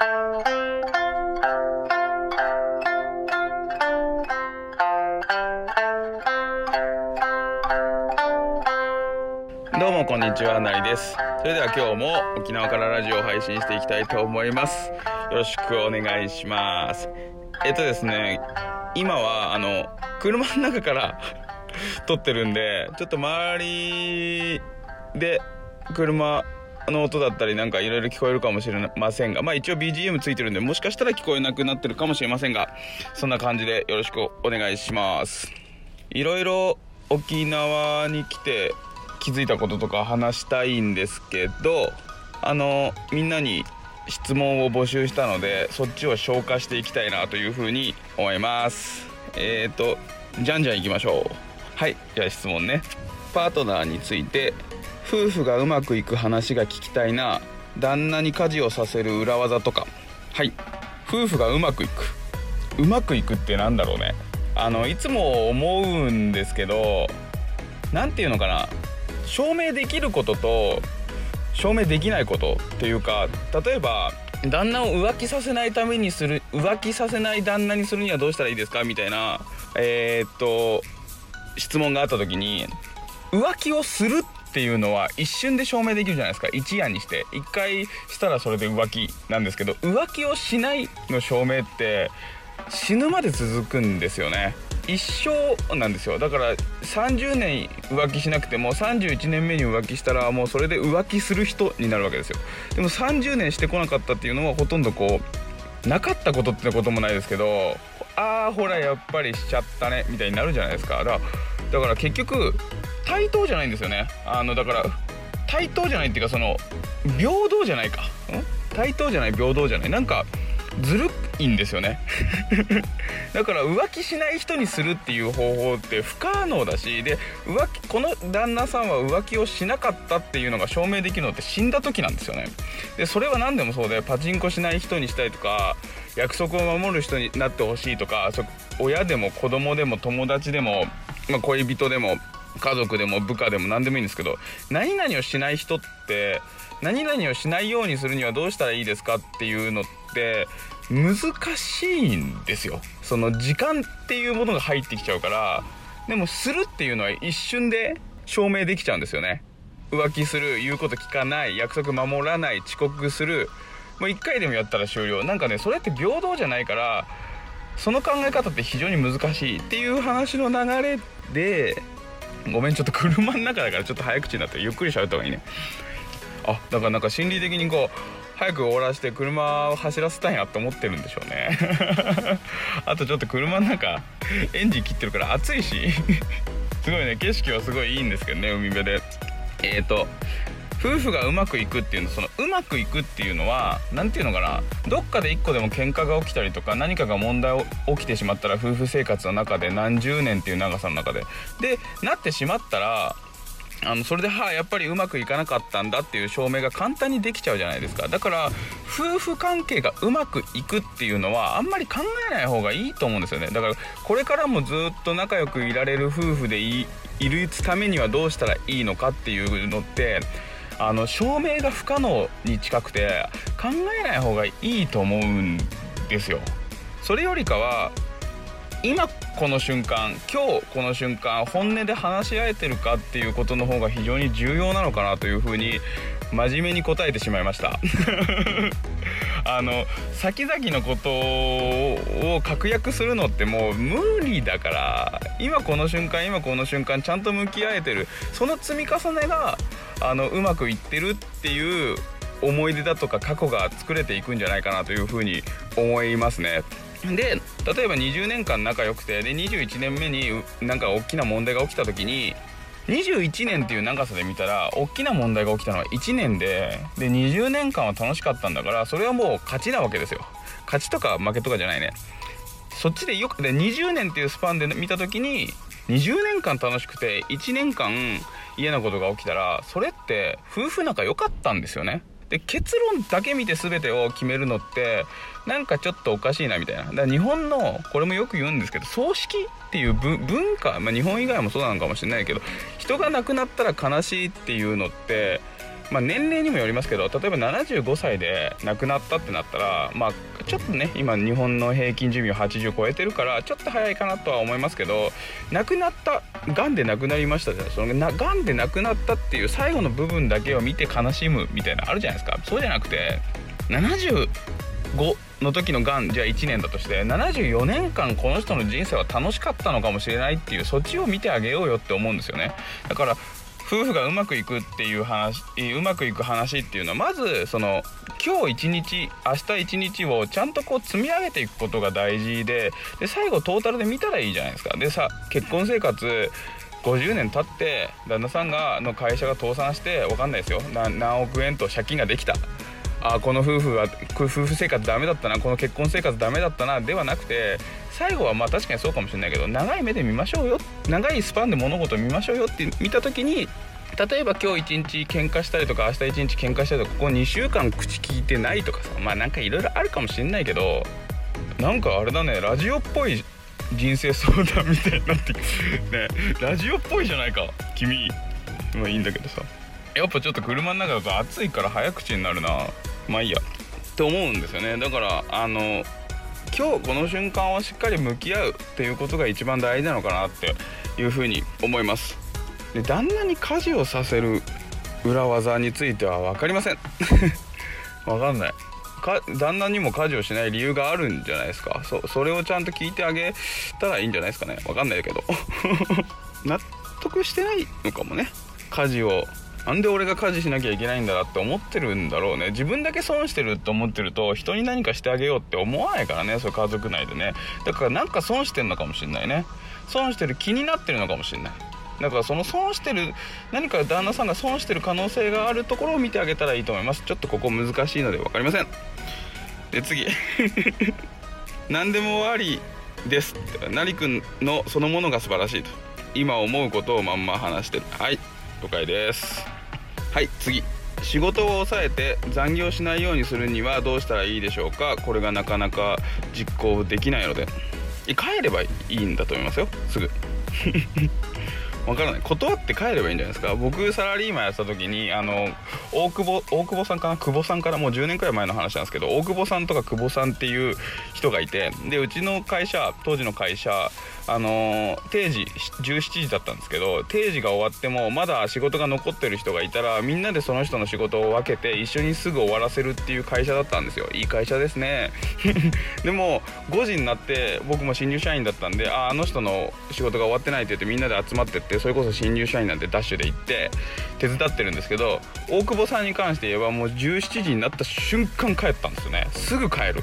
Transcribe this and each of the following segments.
どうもこんにちはなりです。それでは今日も沖縄からラジオを配信していきたいと思います。よろしくお願いします。えっとですね今はあの車の中から撮ってるんでちょっと周りで車の音だったりなんかいろいろ聞こえるかもしれませんがまあ一応 BGM ついてるんでもしかしたら聞こえなくなってるかもしれませんがそんな感じでよろしくお願いします。いろいろ沖縄に来て気づいたこととか話したいんですけどあのみんなに質問を募集したのでそっちを消化していきたいなというふうに思います。えっ、ー、とじゃんじゃんいきましょう。はいじゃあ質問ね。パートナーについて夫婦がうまくいく話が聞きたいな。旦那に家事をさせる裏技とか。はい。夫婦がうまくいく。うまくいくってなんだろうね。あのいつも思うんですけど何て言うのかな。証明できることと証明できないことっていうか例えば旦那を浮気させないためにする浮気させない旦那にするにはどうしたらいいですか？みたいなえー、っと質問があった時に浮気をするっていうのは一瞬で証明できるじゃないですか。一夜にして。一回したらそれで浮気なんですけど浮気をしないの証明って死ぬまで続くんですよね。一生なんですよ。だから30年浮気しなくても31年目に浮気したらもうそれで浮気する人になるわけですよ。でも30年してこなかったっていうのはほとんどこうなかったことってこともないですけどああほらやっぱりしちゃったねみたいになるじゃないですか。だからだから結局対等じゃないんですよね。あのだから対等じゃないっていうかその平等じゃないか。対等じゃない平等じゃない。なんかずるいんですよね。だから浮気しない人にするっていう方法って不可能だしで浮気この旦那さんは浮気をしなかったっていうのが証明できるのって死んだ時なんですよね。でそれは何でもそうでパチンコしない人にしたいとか約束を守る人になってほしいとか親でも子供でも友達でも、まあ、恋人でも家族でも部下でも何でもいいんですけど何々をしない人って何々をしないようにするにはどうしたらいいですかっていうのって難しいんですよ。その時間っていうものが入ってきちゃうからでもするっていうのは一瞬で証明できちゃうんですよね。浮気する言うこと聞かない約束守らない遅刻する。もう1回でもやったら終了。なんかねそれって平等じゃないからその考え方って非常に難しいっていう話の流れでごめんちょっと車の中だからちょっと早口になってゆっくりしゃべった方がいいね。あだからなんか心理的にこう早く終わらせて車を走らせたいなって思ってるんでしょうね。あとちょっと車の中エンジン切ってるから暑いし。すごいね景色はすごいいいんですけどね海辺で。えっ、ー、と夫婦がうまくいくっていうのそのうまくいくっていうのは何て言うのかなどっかで1個でも喧嘩が起きたりとか何かが問題を起きてしまったら夫婦生活の中で何十年っていう長さの中で。でなってしまったらあのそれではあやっぱりうまくいかなかったんだっていう証明が簡単にできちゃうじゃないですか。だから夫婦関係がうまくいくっていうのはあんまり考えない方がいいと思うんですよね。だからこれからもずっと仲良くいられる夫婦でいるためにはどうしたらいいのかっていうのってあの証明が不可能に近くて考えない方がいいと思うんですよ。それよりかは今この瞬間今日この瞬間本音で話し合えてるかっていうことの方が非常に重要なのかなというふうに真面目に答えてしまいました。あの先々のことを確約するのってもう無理だから今この瞬間今この瞬間ちゃんと向き合えてる。その積み重ねがあのうまくいってるっていう思い出だとか過去が作れていくんじゃないかなというふうに思いますね。で例えば20年間仲良くてで21年目になんか大きな問題が起きた時に21年っていう長さで見たら大きな問題が起きたのは1年でで20年間は楽しかったんだからそれはもう勝ちなわけですよ勝ちとか負けとかじゃないねそっちでよくで20年っていうスパンで見た時に20年間楽しくて1年間嫌なことが起きたらそれって夫婦仲良かったんですよね。で結論だけ見て全てを決めるのってなんかちょっとおかしいなみたいな。だから日本のこれもよく言うんですけど葬式っていう文化、まあ、日本以外もそうなのかもしれないけど人が亡くなったら悲しいっていうのってまあ、年齢にもよりますけど例えば75歳で亡くなったってなったらまあちょっとね今日本の平均寿命80超えてるからちょっと早いかなとは思いますけど亡くなったがんで亡くなりましたじゃそのがんで亡くなったっていう最後の部分だけを見て悲しむみたいなあるじゃないですか。そうじゃなくて75の時のがんじゃあ1年だとして74年間この人の人生は楽しかったのかもしれないっていうそっちを見てあげようよって思うんですよね。だから夫婦がうまくいくっていう話うまくいく話っていうのはまずその今日一日明日一日をちゃんとこう積み上げていくことが大事でで最後トータルで見たらいいじゃないですか。でさ結婚生活50年経って旦那さんがの会社が倒産して分かんないですよ。何億円と借金ができた。あこの夫婦は夫婦生活ダメだったなこの結婚生活ダメだったなではなくて最後はまあ確かにそうかもしれないけど長い目で見ましょうよ長いスパンで物事を見ましょうよって見た時に例えば今日一日喧嘩したりとか明日一日喧嘩したりとかここ2週間口聞いてないとかさまあなんかいろいろあるかもしれないけどなんかあれだねラジオっぽい人生相談みたいになって ねラジオっぽいじゃないか君。まあいいんだけどさ。やっぱちょっと車の中だと暑いから早口になるな。まあいいや。って思うんですよね。だからあの今日この瞬間をしっかり向き合うっていうことが一番大事なのかなっていうふうに思います。で旦那に家事をさせる裏技については分かりません。分かんない。か旦那にも家事をしない理由があるんじゃないですか。そそれをちゃんと聞いてあげたらいいんじゃないですかね。分かんないけど。納得してないのかもね。家事をなんで俺が家事しなきゃいけないんだなって思ってるんだろうね。自分だけ損してると思ってると人に何かしてあげようって思わないからね。それ家族内でね。だからなんか損してんのかもしんないね。損してる気になってるのかもしんない。だからその損してる何か旦那さんが損してる可能性があるところを見てあげたらいいと思います。ちょっとここ難しいので分かりません。で次。何でもありです。成くんのそのものが素晴らしいと。今思うことをまんま話してる。はい。了解です。はい次。仕事を抑えて残業しないようにするにはどうしたらいいでしょうか？これがなかなか実行できないので。帰ればいいんだと思いますよ。すぐ。わからない。断って帰ればいいんじゃないですか？僕サラリーマンやった時にあの大久保大久保さんかな？久保さんからもう10年くらい前の話なんですけど大久保さんとか久保さんっていう人がいてでうちの会社当時の会社あの定時17時だったんですけど定時が終わってもまだ仕事が残ってる人がいたらみんなでその人の仕事を分けて一緒にすぐ終わらせるっていう会社だったんですよ。いい会社ですね。でも5時になって僕も新入社員だったんでああの人の仕事が終わってないって言ってみんなで集まってってそれこそ新入社員なんてダッシュで行って手伝ってるんですけど大久保さんに関して言えばもう17時になった瞬間帰ったんですよね。すぐ帰る。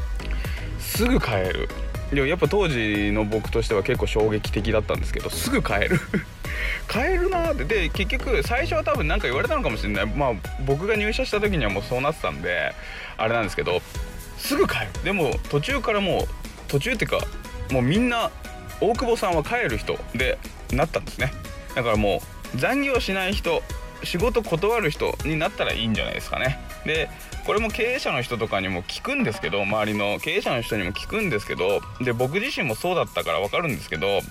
すぐ帰る。でもやっぱ当時の僕としては結構衝撃的だったんですけどすぐ帰る。帰るなって。で結局最初は多分何か言われたのかもしれない。まあ僕が入社した時にはもうそうなってたんであれなんですけどすぐ帰る。でも途中からもう途中っていうかもうみんな大久保さんは帰る人でなったんですね。だからもう残業しない人仕事断る人になったらいいんじゃないですかね。でこれも経営者の人とかにも聞くんですけど周りの経営者の人にも聞くんですけどで僕自身もそうだったから分かるんですけど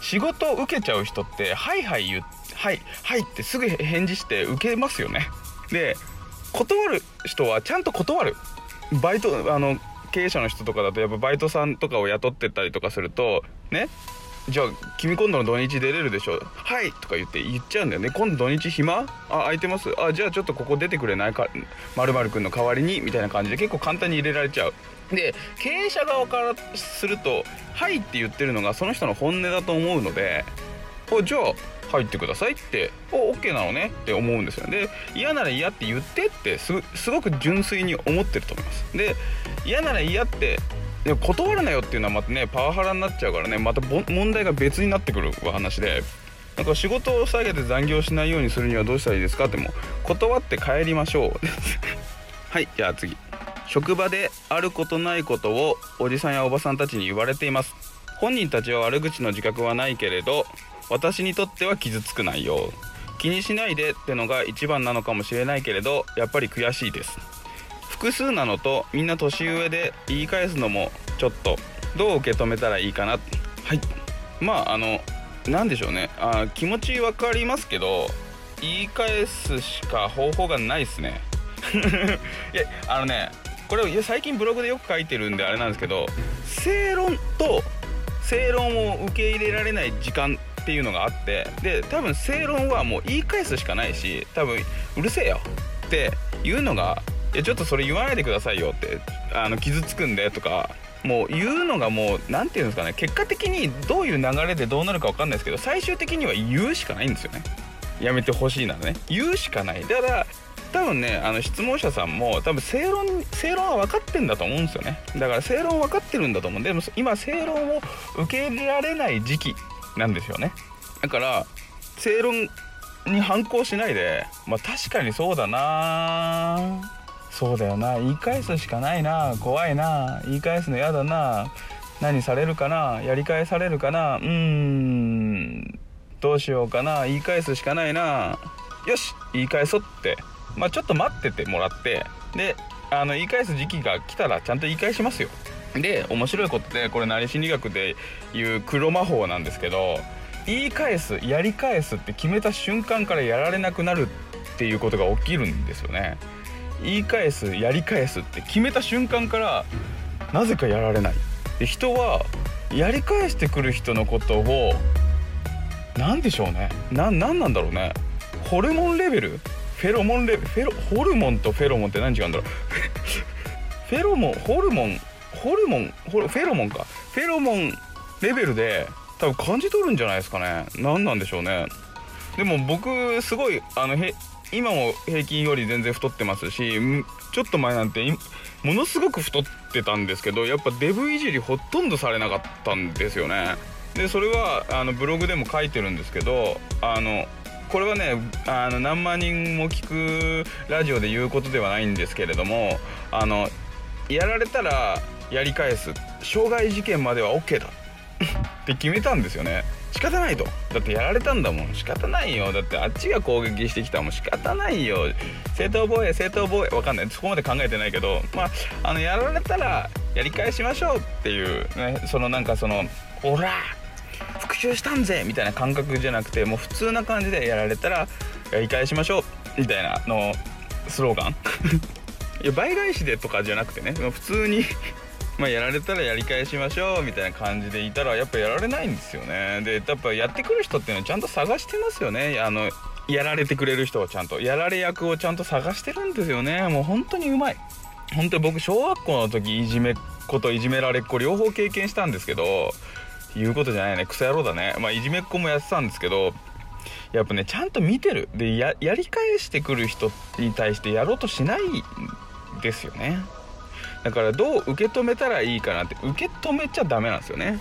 仕事を受けちゃう人って「はいはい言はいはい」ってすぐ返事して受けますよね。で断る人はちゃんと断る。バイトあの経営者の人とかだとやっぱバイトさんとかを雇ってったりとかするとねじゃあ君今度の土日出れるでしょ？はいとか言って言っちゃうんだよね。今度土日暇？あ空いてます？あじゃあちょっとここ出てくれないか？まるくんの代わりにみたいな感じで結構簡単に入れられちゃう。で経営者側からすると「はい」って言ってるのがその人の本音だと思うのでおじゃあ入ってくださいってお OK なのねって思うんですよで嫌なら嫌って言ってってすごく純粋に思ってると思います。で嫌なら嫌ってで断るなよっていうのはまたねパワハラになっちゃうからねまた問題が別になってくる話でなんか仕事を下げて残業しないようにするにはどうしたらいいですかっても断って帰りましょう。はいじゃあ次。職場であることないことをおじさんやおばさんたちに言われています。本人たちは悪口の自覚はないけれど私にとっては傷つく内容気にしないでってのが一番なのかもしれないけれどやっぱり悔しいです。複数なのとみんな年上で言い返すのもちょっとどう受け止めたらいいかな？はい。まああの何でしょうね。あ気持ち分かりますけど言い返すしか方法がないっすね。いやあのねこれを最近ブログでよく書いてるんであれなんですけど正論と正論を受け入れられない時間っていうのがあってで多分正論はもう言い返すしかないし多分うるせえよっていうのがいやちょっとそれ言わないでくださいよってあの傷つくんでとかもう言うのがもう何て言うんですかね結果的にどういう流れでどうなるか分かんないですけど最終的には言うしかないんですよね。やめてほしいならね。言うしかない。だから多分ねあの質問者さんも多分正論正論は分かってんだと思うんですよね。だから正論分かってるんだと思うんででも今正論を受け入れられない時期なんですよね。だから正論に反抗しないでまあ確かにそうだなそうだよな。言い返すしかないな。怖いな。言い返すの嫌だな。何されるかな。やり返されるかな。うーん。どうしようかな。言い返すしかないな。よし。言い返そうって。まあちょっと待っててもらって。であの言い返す時期が来たらちゃんと言い返しますよ。で面白いことでこれ成心理学でいう黒魔法なんですけど言い返すやり返すって決めた瞬間からやられなくなるっていうことが起きるんですよね。言い返すやり返すって決めた瞬間からなぜかやられない。で人はやり返してくる人のことを何でしょうね。何なんだろうね。ホルモンレベル？フェロモンレベル？フェロホルモンとフェロモンって何違うんだろう。フェロモンホルモンホルモンフェロモンか。フェロモンレベルで多分感じ取るんじゃないですかね。何なんでしょうね。でも僕すごいあのへ今も平均より全然太ってますしちょっと前なんてものすごく太ってたんですけどやっぱデブいじりほとんどされなかったんですよね。でそれはあのブログでも書いてるんですけどあのこれはねあの何万人も聞くラジオで言うことではないんですけれどもあのやられたらやり返す傷害事件までは OK だって決めたんですよね。仕方ないと。だってやられたんだもん。仕方ないよ。だってあっちが攻撃してきたもん。仕方ないよ。正当防衛正当防衛。わかんない。そこまで考えてないけど。まああのやられたらやり返しましょうっていうねそのなんかそのほら復讐したんぜみたいな感覚じゃなくてもう普通な感じでやられたらやり返しましょう。みたいなのスローガン。いや倍返しでとかじゃなくてね。普通にまあ、やられたらやり返しましょうみたいな感じでいたらやっぱやられないんですよね。でやっぱやってくる人っていうのはちゃんと探してますよね。あのやられてくれる人をちゃんと。やられ役をちゃんと探してるんですよね。もう本当にうまい。本当に僕小学校の時いじめっ子といじめられっ子両方経験したんですけど言うことじゃないね。クソ野郎だね。まあいじめっ子もやってたんですけどやっぱねちゃんと見てる。でやり返してくる人に対してやろうとしないですよね。だからどう受け止めたらいいかなって受け止めちゃダメなんですよね。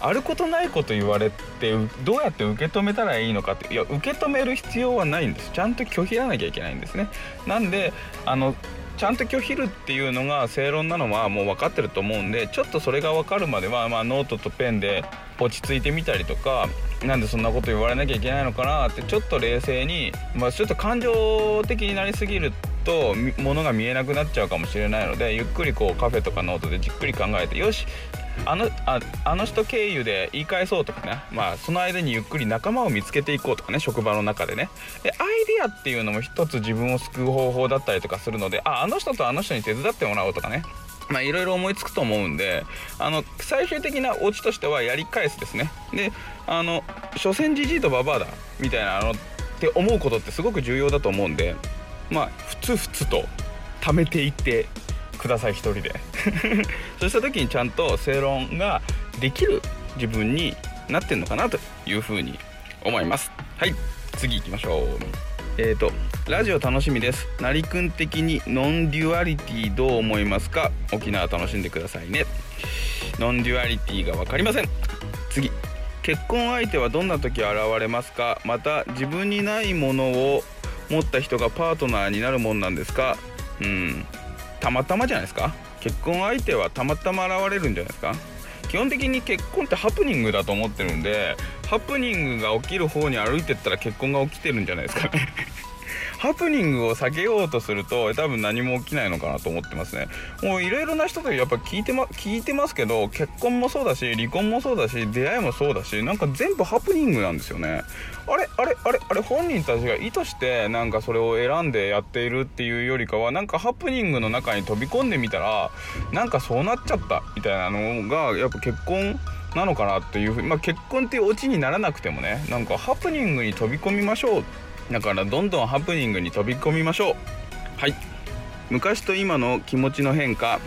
あることないこと言われてどうやって受け止めたらいいのかっていや受け止める必要はないんです。ちゃんと拒否らなきゃいけないんですね。なんであのちゃんと拒否るっていうのが正論なのはもう分かってると思うんでちょっとそれが分かるまでは、まあ、ノートとペンで落ち着いてみたりとかなんでそんなこと言われなきゃいけないのかなってちょっと冷静に、まあ、ちょっと感情的になりすぎると物が見えなくなっちゃうかもしれないのでゆっくりこうカフェとかノートでじっくり考えてよしあのああの人経由で言い返そうとかね。まあその間にゆっくり仲間を見つけていこうとかね。職場の中でね。でアイディアっていうのも一つ自分を救う方法だったりとかするのでああの人とあの人に手伝ってもらおうとかね。まあいろいろ思いつくと思うんであの最終的なオチとしてはやり返すですね。であの所詮じじいとババアだみたいなあのって思うことってすごく重要だと思うんでまあふつふつと貯めていってください一人で。そうした時にちゃんと正論ができる自分になってんのかなというふうに思います。はい。次行きましょう。えーとラジオ楽しみです。なりくん的にノンデュアリティどう思いますか？沖縄楽しんでくださいね。ノンデュアリティが分かりません。次。結婚相手はどんな時現れますか？また自分にないものを持った人がパートナーになるもんなんですか？うん。たまたまじゃないですか？結婚相手はたまたま現れるんじゃないですか？基本的に結婚ってハプニングだと思ってるんでハプニングが起きる方に歩いてったら結婚が起きてるんじゃないですかね。ハプニングを避けようとすると多分何も起きないのかなと思ってますね。もういろいろな人とやっぱ聞いて,、ま、聞いてますけど結婚もそうだし離婚もそうだし出会いもそうだしなんか全部ハプニングなんですよね。あれあれあれあれ本人たちが意図してなんかそれを選んでやっているっていうよりかはなんかハプニングの中に飛び込んでみたらなんかそうなっちゃったみたいなのがやっぱ結婚なのかなっていうふうに、まあ、結婚っていうオチにならなくてもねなんかハプニングに飛び込みましょうだからどんどんハプニングに飛び込みましょう。はい。昔と今の気持ちの変化。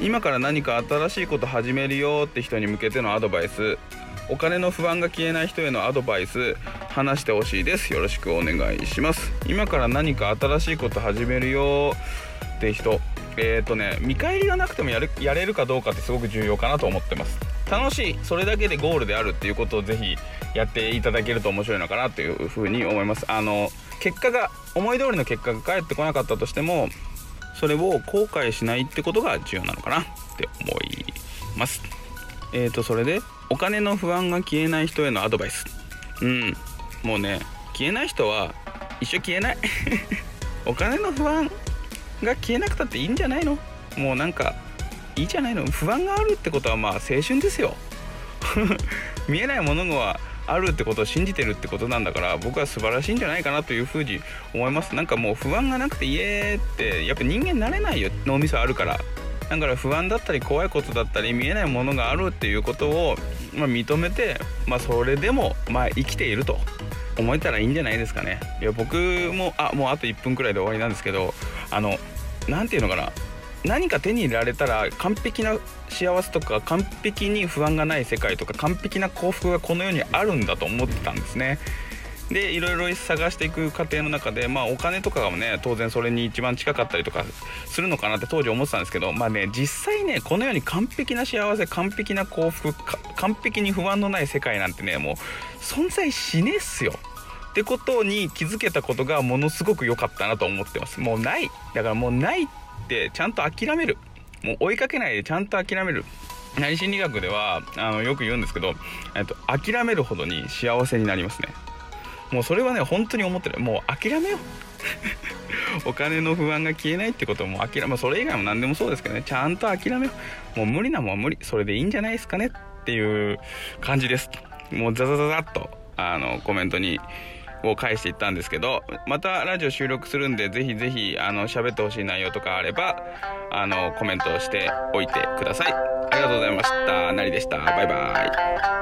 今から何か新しいこと始めるよって人に向けてのアドバイス。お金の不安が消えない人へのアドバイス。話してほしいです。よろしくお願いします。今から何か新しいこと始めるよって人。えっ、ー、とね見返りがなくてもやるやれるかどうかってすごく重要かなと思ってます楽しい。それだけでゴールであるっていうことをぜひやっていただけると面白いのかなというふうに思います。あの結果が思い通りの結果が返ってこなかったとしてもそれを後悔しないってことが重要なのかなって思います。えーとそれでお金の不安が消えない人へのアドバイス。うん。もうね消えない人は一生消えない。お金の不安が消えなくたっていいんじゃないの？もうなんかいいじゃないの。不安があるってことはまあ青春ですよ。見えないものがあるってことを信じてるってことなんだから僕は素晴らしいんじゃないかなというふうに思います。なんかもう不安がなくて言えってやっぱ人間なれないよ。脳みそあるから。だから不安だったり怖いことだったり見えないものがあるっていうことを、まあ、認めて、まあ、それでもまあ生きていると。思えたらいいんじゃないですかね。いや僕もあもうあと1分くらいで終わりなんですけどあの何て言うのかな。何か手に入れられたら完璧な幸せとか完璧に不安がない世界とか完璧な幸福がこの世にあるんだと思ってたんですね。でいろいろ探していく過程の中でまあお金とかがね当然それに一番近かったりとかするのかなって当時思ってたんですけどまあね実際ねこの世に完璧な幸せ完璧な幸福完璧に不安のない世界なんてねもう存在しねえっすよ。ってことに気づけたことがものすごく良かったなと思ってます。もうない。だからもうないってちゃんと諦める。もう追いかけないでちゃんと諦める。内心理学ではあのよく言うんですけど、えっと、諦めるほどに幸せになりますね。もうそれはね本当に思ってる。もう諦めよう。お金の不安が消えないってことも諦め、それ以外も何でもそうですけどね。ちゃんと諦めよう。もう無理なもんは無理。それでいいんじゃないですかねっていう感じです。もうザザザザッとあのコメントにを返していったんですけどまたラジオ収録するんでぜひぜひあの喋ってほしい内容とかあればあのコメントしておいてください。ありがとうございました。なりでした。バイバイ。